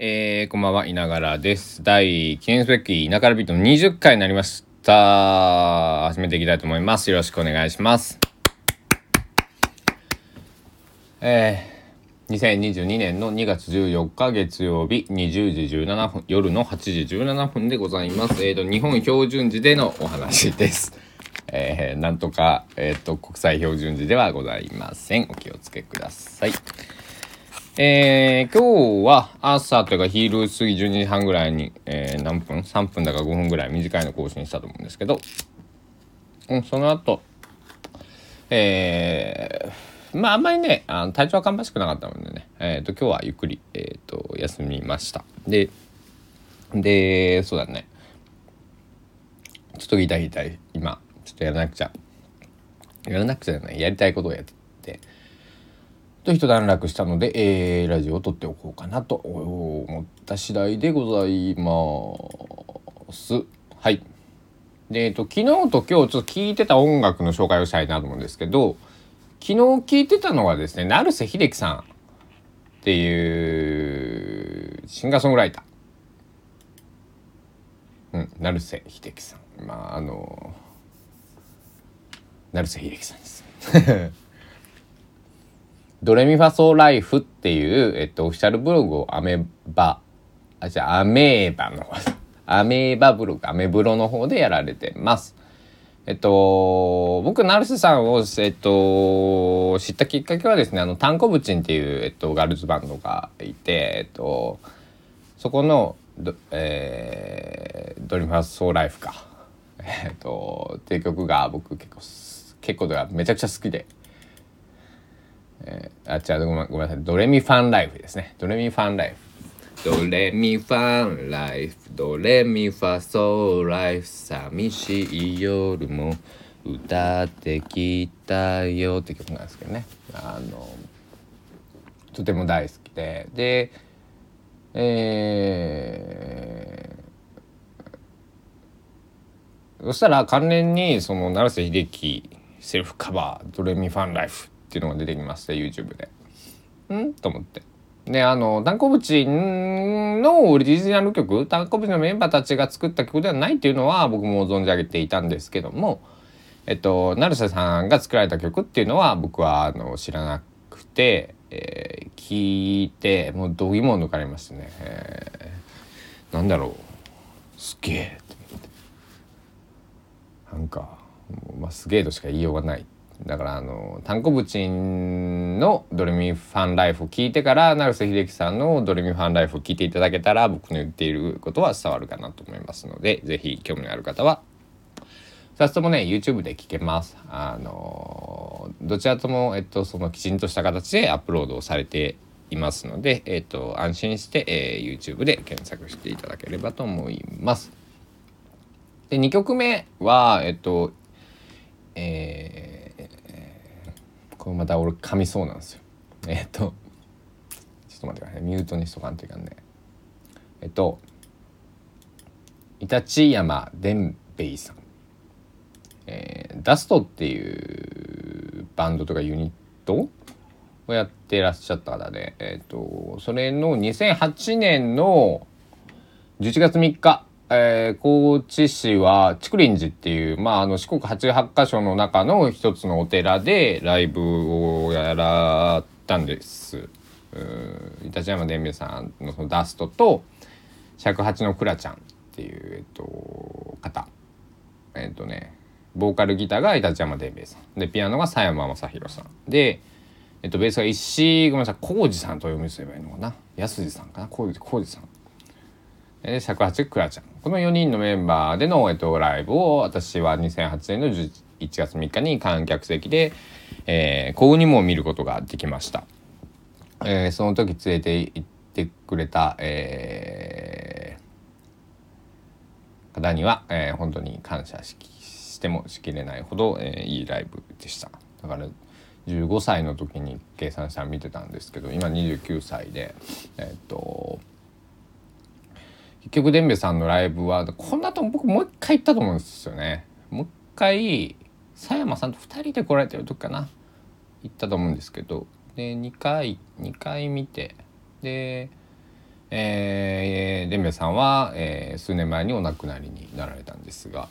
えー、こんばんは、いながらです。第、記念すべき、いながらビートの20回になりました。始めていきたいと思います。よろしくお願いします。えー、2022年の2月14日月曜日20時17分、夜の8時17分でございます。えーと、日本標準時でのお話です。えー、なんとか、えっ、ー、と、国際標準時ではございません。お気をつけください。えー、今日は朝というか昼過ぎ12時半ぐらいに、えー、何分 ?3 分だか5分ぐらい短いの更新したと思うんですけど、うん、その後、えー、まああんまりね、あの体調は芳しくなかったのでね、えっ、ー、と今日はゆっくり、えっ、と休みました。で、で、そうだね。ちょっとギター弾いたり、今、ちょっとやらなくちゃ。やらなくちゃじゃない、やりたいことをやってて、と一段落したので、えー、ラジオを撮っておこうかなと思った次第でございます。はい。で、えっと、昨日と今日ちょっと聴いてた音楽の紹介をしたいなと思うんですけど、昨日聴いてたのはですね、成瀬秀樹さんっていうシンガーソングライター。うん、成瀬秀樹さん。まあ、あの、成瀬秀樹さんです。ドレミファソーライフっていう、えっと、オフィシャルブログをアメバ、あ、じゃあ、アメーバの、アメーバブログ、アメブロの方でやられてます。えっと、僕、成瀬さんを、えっと、知ったきっかけはですね、あの、タンコブチンっていう、えっと、ガールズバンドがいて、えっと、そこの、えー、ドリームファソーライフか。えっと、っていう曲が僕結構、結構ではめちゃくちゃ好きで、えー、あ、違うごめん、ごめんなさい。ドレミファンライフですね。ドレミファンライフ。ドレミファンライフ、ドレミファソーライフ、寂しい夜も歌ってきたよって曲なんですけどね。あの、とても大好きで。で、えー、そしたら関連にその成瀬秀樹セルフカバー「ドレミファンライフ」っていうのが出てきました YouTube で。ん？と思って。であのダンコブチのオリジナル曲ダンコブチのメンバーたちが作った曲ではないっていうのは僕も存じ上げていたんですけどもえっと成瀬さんが作られた曲っていうのは僕はあの知らなくて、えー、聞いてもうどぎも抜かれましたね、えー、なんだろう。すげえって思って。なんか、まあ、すげえとしか言いようがないだからあの単行ブチンのドレミファンライフを聞いてから成瀬秀樹さんのドレミファンライフを聞いていただけたら僕の言っていることは伝わるかなと思いますので是非興味のある方は2つともね YouTube で聞けます。あのどちらとも、えっと、そのきちんとした形でアップロードをされていますので、えっと、安心して、えー、YouTube で検索していただければと思います。で2曲目はえっとえーこれまた俺噛みそうなんですよ。えっとちょっと待ってくださいミュートにしとかんといかんね。えっとイタチ山伝兵衛さん、えー、ダストっていうバンドとかユニットをやってらっしゃった方で、えっとそれの2008年の11月3日えー、高知市は竹林寺っていう、まあ、あの四国八八箇所の中の一つのお寺でライブをやらったんです。イタチ山伝兵衛さんのそのダストと尺八のクラちゃんっていう、えっと、方。えっとねボーカルギターがイタチ山伝兵衛さん。でピアノが佐山正宏さん。で、えっと、ベースが石ごめんなさい浩二さんと読みすればいいのかな。安次さんかな。浩二さん。え尺八クラちゃん。この4人のメンバーでの、えっと、ライブを私は2008年の1月3日に観客席で、えー、幸運にも見ることができました、えー、その時連れて行ってくれた、えー、方には、えー、本当に感謝ししてもしきれないほど、えー、いいライブでした。だから15歳の時に計算したら見てたんですけど今29歳でえっと結局伝兵衛さんのライブはこんなと僕もう一回行ったと思うんですよね。もう一回佐山さんと2人で来られてる時かな。行ったと思うんですけど。で2回2回見て。でえー、デンベさんは、えー、数年前にお亡くなりになられたんですが。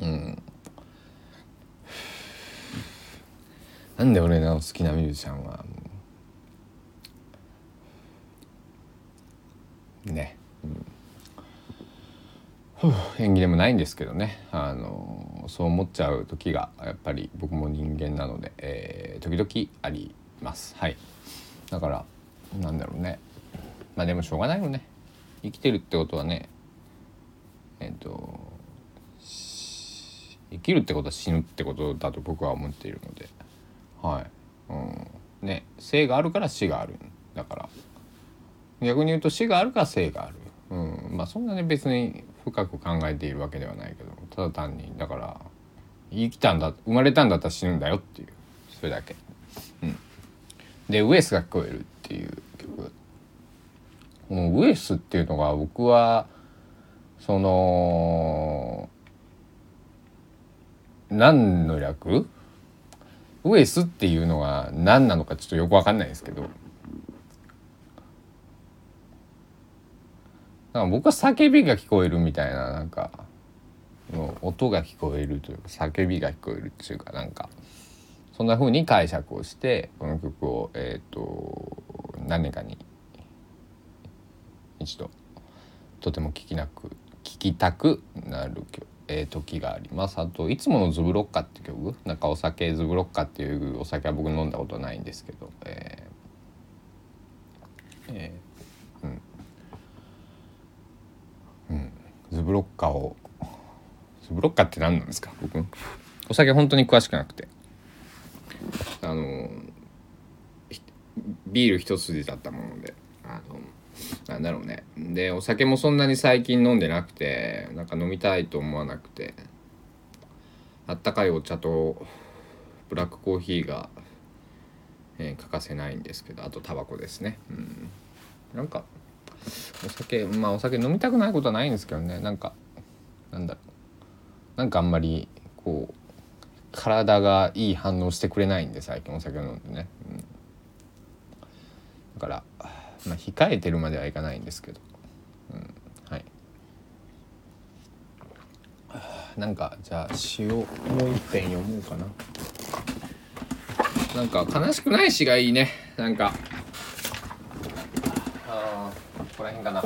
うん。なんで俺の好きなミュージシャンはね、うん、演技でもないんですけどね。あのそう思っちゃう時がやっぱり僕も人間なので、えー、時々あります。はい。だからなんだろうね。まあでもしょうがないよね。生きてるってことはねえっ、ー、と生きるってことは死ぬってことだと僕は思っているので。はい、うん、ね生があるから死がある。だから逆に言うと死があるか生がある、うん、まあそんなに別に深く考えているわけではないけどただ単にだから生きたんだ生まれたんだったら死ぬんだよっていう。それだけ。うん、でウエスが聞こえるっていう曲。このウエスっていうのが僕はその何の略？ウエスっていうのが何なのかちょっとよく分かんないですけど。なんか僕は叫びが聞こえるみたいななんかの音が聞こえるというか叫びが聞こえるっていうかなんかそんな風に解釈をしてこの曲をえっ、と何年かに一度とても聞きなく聞きたくなる曲。え、時があります。あと「いつものズブロッカ」って曲？なんかお酒ズブロッカっていうお酒は僕飲んだことないんですけどえー、えー、うんうんズブロッカをズブロッカって何なんですか？僕。お酒本当に詳しくなくて。あのビール一筋だったもので。あのなんだろうね。でお酒もそんなに最近飲んでなくてなんか飲みたいと思わなくて。あったかいお茶とブラックコーヒーが、えー、欠かせないんですけどあとタバコですね。うん。なんかお酒まあお酒飲みたくないことはないんですけどね。なんかなんだろう。なんかあんまりこう体がいい反応してくれないんで最近お酒を飲んでね、うん、だからまあ、控えてるまではいかないんですけど、うん、はい。なんかじゃあ詩をもう一遍読もうかな。なんか悲しくない詩がいいね。なんか。こら辺かな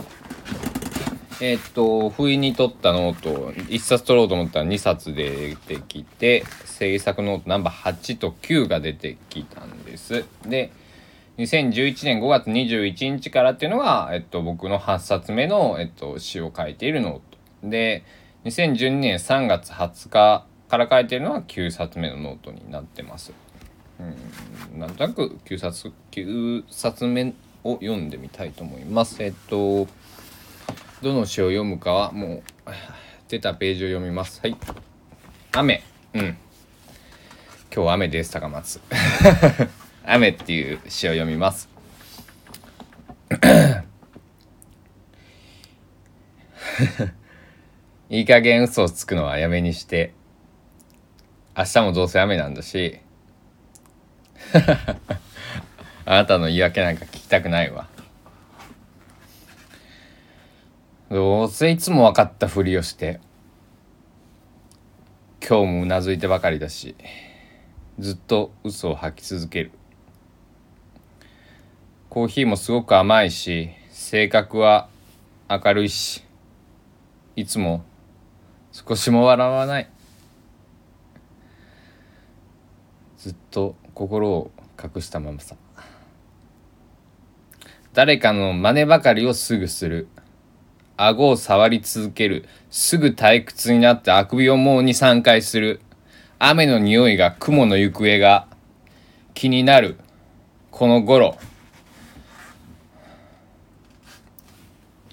えー、っと不意に取ったノート1冊取ろうと思ったら2冊出てきて制作ノートナンバー8と9が出てきたんですで2011年5月21日からっていうのが、えっと、僕の8冊目の、えっと、詩を書いているノート。で、2012年3月20日から書いているのは9冊目のノートになってます。うん、なんとなく9冊、9冊目を読んでみたいと思います。えっと、どの詩を読むかはもう、出たページを読みます。はい。雨。うん。今日雨です、高松。雨っていう詩を読みます。いい加減嘘をつくのはやめにして明日もどうせ雨なんだし あなたの言い訳なんか聞きたくないわ。どうせいつも分かったふりをして今日もうなずいてばかりだしずっと嘘を吐き続ける。コーヒーもすごく甘いし性格は明るいしいつも少しも笑わない。ずっと心を隠したままさ。誰かの真似ばかりをすぐする。顎を触り続ける。すぐ退屈になってあくびをもう23回する。雨の匂いが雲の行方が。気になる。この頃。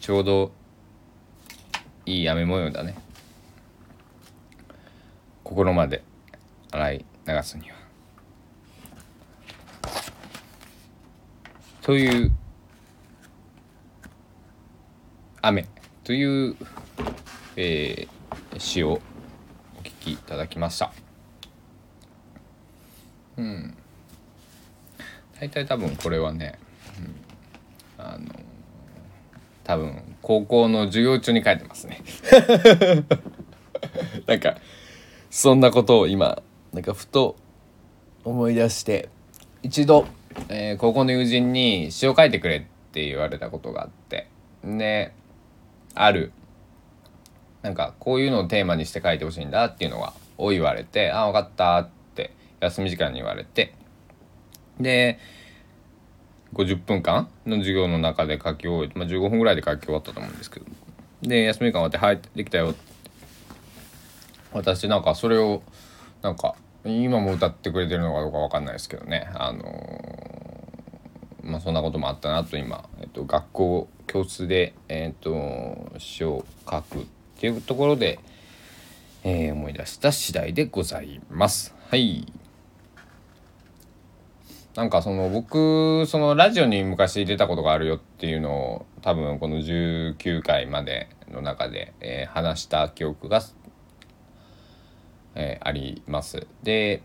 ちょうどいい雨模様だね。心まで。洗い流すには。という雨という、えー、詩をお聴きいただきました。うん。大体多分これはね、うん多分高校の授業中に書いてますね。なんかそんなことを今なんかふと思い出して一度、えー、高校の友人に詩を書いてくれって言われたことがあって。である。なんかこういうのをテーマにして書いてほしいんだっていうのがを言われて「あ分かった」って休み時間に言われて。で50分間の授業の中で書き終えて、まあ、15分ぐらいで書き終わったと思うんですけど。で休み時間終わって「はいできたよ」って私なんかそれをなんか今も歌ってくれてるのかどうか分かんないですけどね。あのー、まあそんなこともあったなと今、えっと、学校教室で、えっと、詩を書くっていうところで、えー、思い出した次第でございます。はいなんかその僕そのラジオに昔出たことがあるよっていうのを多分この19回までの中で、えー、話した記憶がえー、あります。で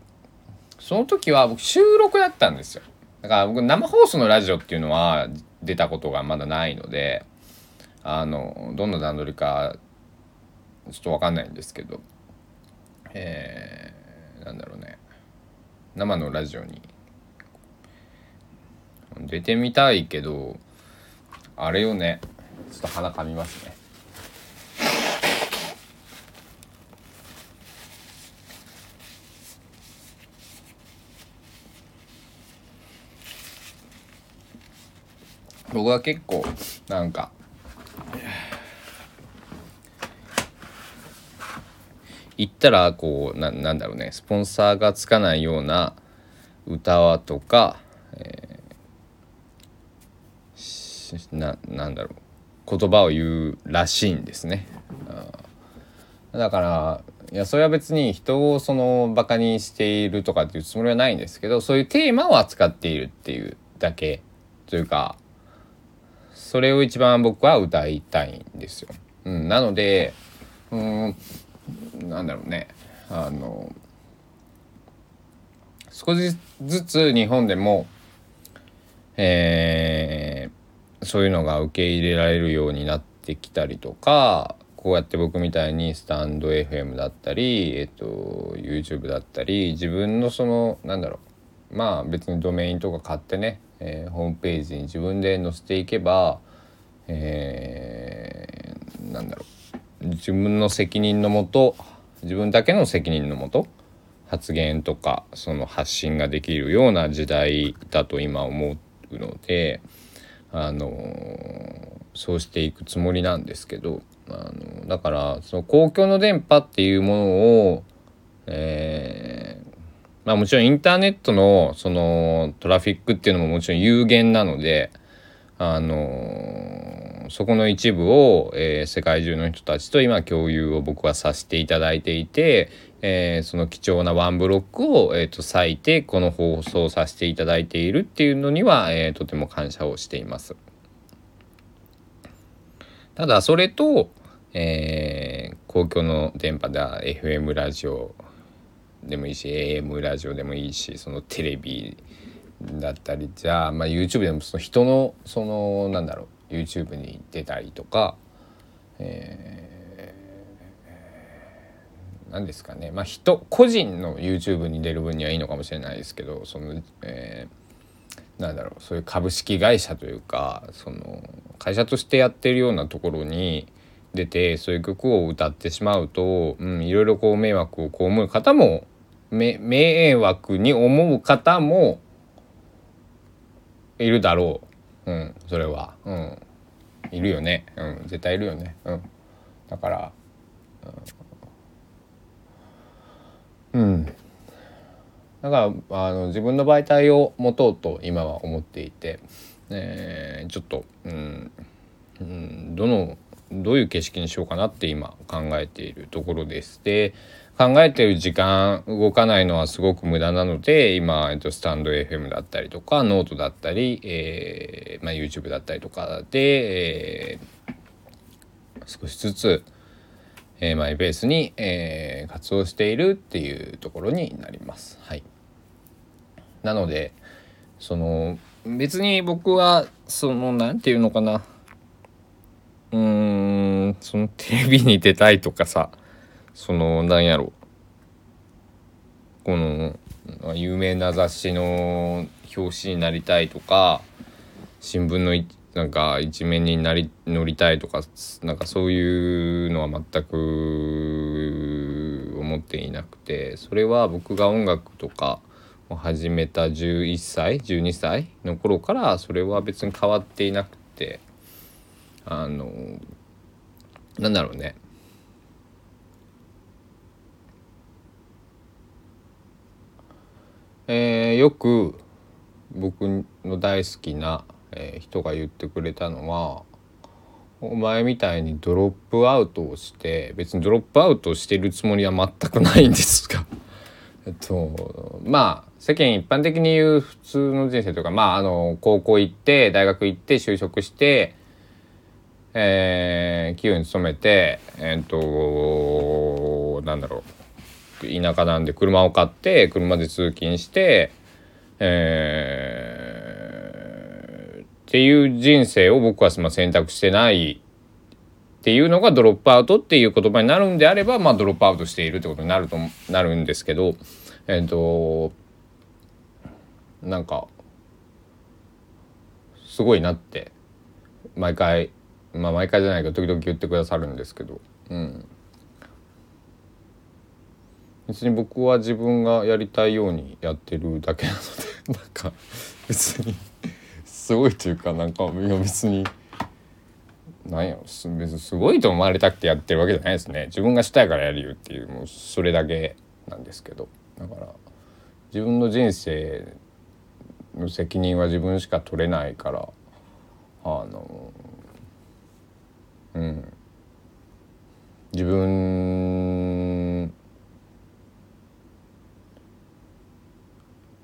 その時は僕収録だったんですよ。だから僕生放送のラジオっていうのは出たことがまだないのであのどんな段取りかちょっと分かんないんですけど、えー、なんだろうね生のラジオに出てみたいけどあれよねちょっと鼻かみますね。僕は結構なんか言ったらこうななんだろうねスポンサーがつかないような歌とか、えー、ななんだろう言葉を言うらしいんですね。だからいやそれは別に人をそのバカにしているとかっていうつもりはないんですけどそういうテーマを扱っているっていうだけというかそれを一番僕は歌いたいんですよ。うん、なのでうんなんだろうねあの少しずつ日本でも、えー、そういうのが受け入れられるようになってきたりとかこうやって僕みたいにスタンド FM だったり、えっと、YouTube だったり自分のそのなんだろうまあ別にドメインとか買ってねえー、ホームページに自分で載せていけば、えー、なんだろう。自分の責任のもと自分だけの責任のもと発言とかその発信ができるような時代だと今思うのであのそうしていくつもりなんですけどあのだからその公共の電波っていうものを、えーまあもちろんインターネットのそのトラフィックっていうのももちろん有限なのであのそこの一部を、えー、世界中の人たちと今共有を僕はさせていただいていて、えー、その貴重なワンブロックを、えーと、割いてこの放送させていただいているっていうのには、えー、とても感謝をしています。ただそれと、えー、公共の電波で FM ラジオでもいいし AM ラジオでもいいしそのテレビだったりじゃあ、まあ、YouTube でもその人のそのなんだろう YouTube に出たりとか、えー、何ですかね。まあ人個人の YouTube に出る分にはいいのかもしれないですけどその、えー、なんだろうそういう株式会社というかその会社としてやってるようなところに出てそういう曲を歌ってしまうと、うん、いろいろこう迷惑を被る方も迷惑に思う方もいるだろう。うん、それは。うん。いるよね。うん、絶対いるよね。うん。だから、うん。うん、だからあの自分の媒体を持とうと今は思っていて、えー、ちょっと、うん、うん、どのどういう景色にしようかなって今考えているところです。で考えてる時間動かないのはすごく無駄なので今、えっと、スタンド FM だったりとかノートだったり、えーまあ、YouTube だったりとかで、えー、少しずつ、えー、マイペースに、えー、活動しているっていうところになります。はい、なのでその別に僕はその何て言うのかなうーんそのテレビに出たいとかさそのなんやろ。この有名な雑誌の表紙になりたいとか新聞のなんか一面になり乗りたいとかなんかそういうのは全く思っていなくてそれは僕が音楽とかを始めた11歳12歳の頃からそれは別に変わっていなくて。あのなんだろうね。えー、よく僕の大好きな、えー、人が言ってくれたのはお前みたいにドロップアウトをして別にドロップアウトしてるつもりは全くないんですが。えっとまあ世間一般的に言う普通の人生とかまああの高校行って大学行って就職して、えー、企業に勤めてえっとなんだろう。田舎なんで車を買って車で通勤して、えー、っていう人生を僕は選択してないっていうのがドロップアウトっていう言葉になるんであれば、まあ、ドロップアウトしているってことになるとなるんですけどえっ、となんかすごいなって毎回まあ毎回じゃないけど時々言ってくださるんですけど。うん。別に僕は自分がやりたいようにやってるだけなので なんか別にすごいというかなんかいや別になんや別にすごいと思われたくてやってるわけじゃないですね。自分がしたいからやるよっていうもうそれだけなんですけど。だから自分の人生の責任は自分しか取れないからあのうん。自分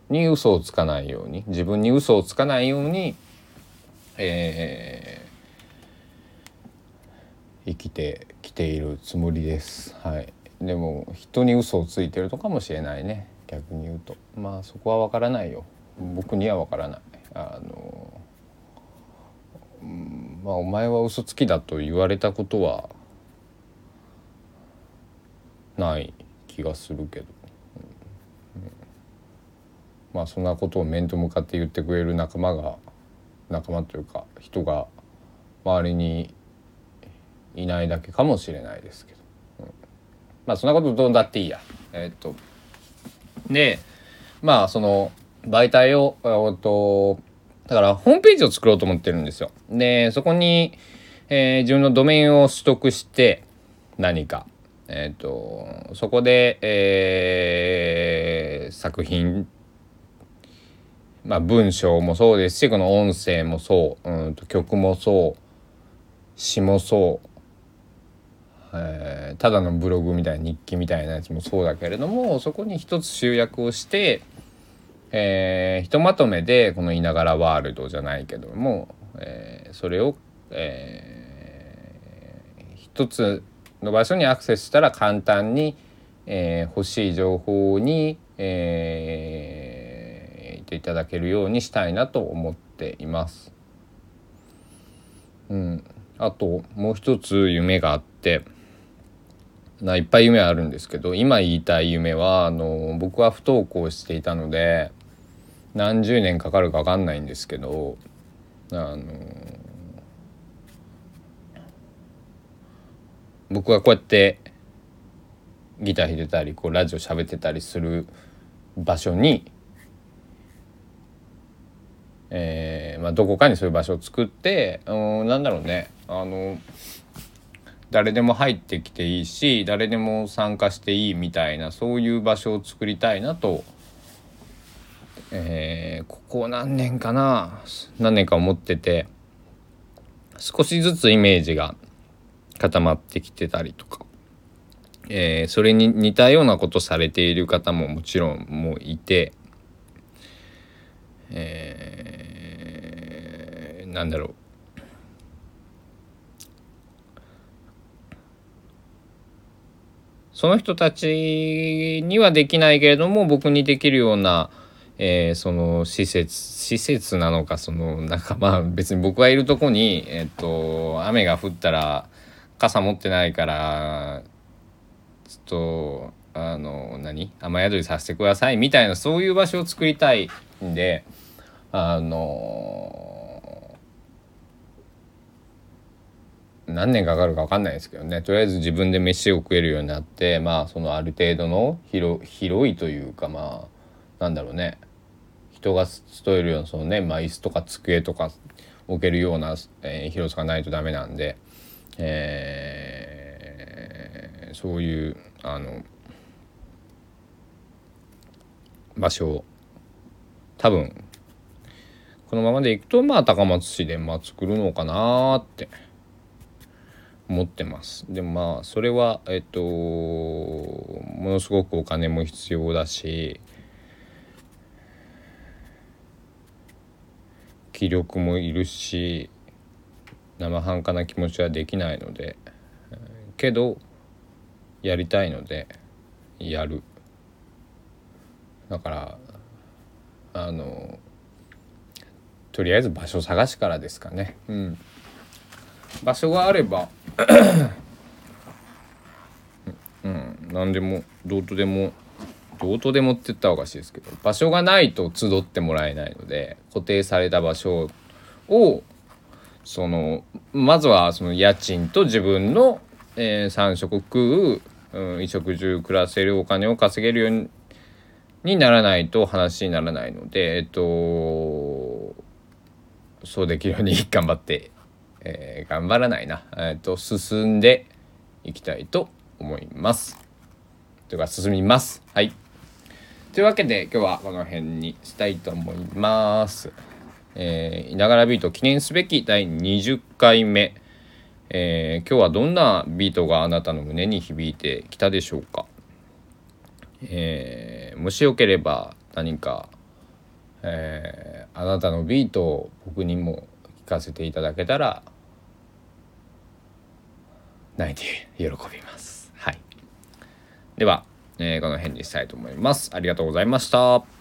に嘘をつかないように自分に嘘をつかないように、えー、生きてきているつもりです。はい、でも人に嘘をついてるのかもしれないね。逆に言うと。まあそこは分からないよ。僕には分からない。あのまあお前は嘘つきだと言われたことはない気がするけど。まあそんなことを面と向かって言ってくれる仲間が仲間というか人が周りにいないだけかもしれないですけど、うん、まあそんなことどうだっていいや。えー、っとでまあその媒体をえっとだからホームページを作ろうと思ってるんですよ。でそこに、えー、自分のドメインを取得して何か。えっ、とそこで、えー、作品まあ、文章もそうですしこの音声もそううんと曲もそう詩もそう、えー、ただのブログみたいな日記みたいなやつもそうだけれどもそこに一つ集約をして、えー、ひとまとめでこの「いながらワールド」じゃないけども、えー、それを、えー、一つの場所にアクセスしたら簡単に、えー、欲しい情報に、えーていただけるようにしたいなと思っています。うん、あともう一つ夢があってないっぱい夢あるんですけど今言いたい夢はあの僕は不登校していたので何十年かかるか分かんないんですけどあの僕がこうやってギター弾いてたりこうラジオ喋ってたりする場所にえーまあ、どこかにそういう場所を作ってうんなんだろうねあの誰でも入ってきていいし誰でも参加していいみたいなそういう場所を作りたいなと、えー、ここ何年かな何年か思ってて少しずつイメージが固まってきてたりとか、えー、それに似たようなことされている方ももちろんもういて。えー、なんだろうその人たちにはできないけれども僕にできるような、えーその施設施設なのかそのなんかまあ別に僕がいるとこに、えっと雨が降ったら傘持ってないからちょっとあの何？雨宿りさせてくださいみたいなそういう場所を作りたいんであの何年かかるか分かんないですけどね。とりあえず自分で飯を食えるようになってまあそのある程度の広広いというかまあなんだろうね。人が勤えるようなそのね、まあ、椅子とか机とか置けるような、えー広さがないとダメなんで、えーそういうあの場所を多分このままでいくとまあ高松市でまあ作るのかなって。思ってます。でもまあそれはえっとものすごくお金も必要だし気力もいるし生半可な気持ちはできないのでけどやりたいのでやる。だからあのとりあえず場所探しからですかね。うん。場所があればうん何でもどうとでもどうとでもって言ったらおかしいですけど場所がないと集ってもらえないので固定された場所をそのまずはその家賃と自分の、え3食食う、うん、衣食住暮らせるお金を稼げるようににならないと話にならないのでえっとそうできるように頑張って、えー頑張らないな、えっと進んでいきたいと思います。というか進みます。はい。というわけで今日はこの辺にしたいと思います。えー、ながらビート記念すべき第20回目、えー今日はどんなビートがあなたの胸に響いてきたでしょうか、えーもしよければ何か、えーあなたのビートを僕にも聞かせていただけたら泣いて喜びます。はい。では、えーこの辺にしたいと思います。ありがとうございました。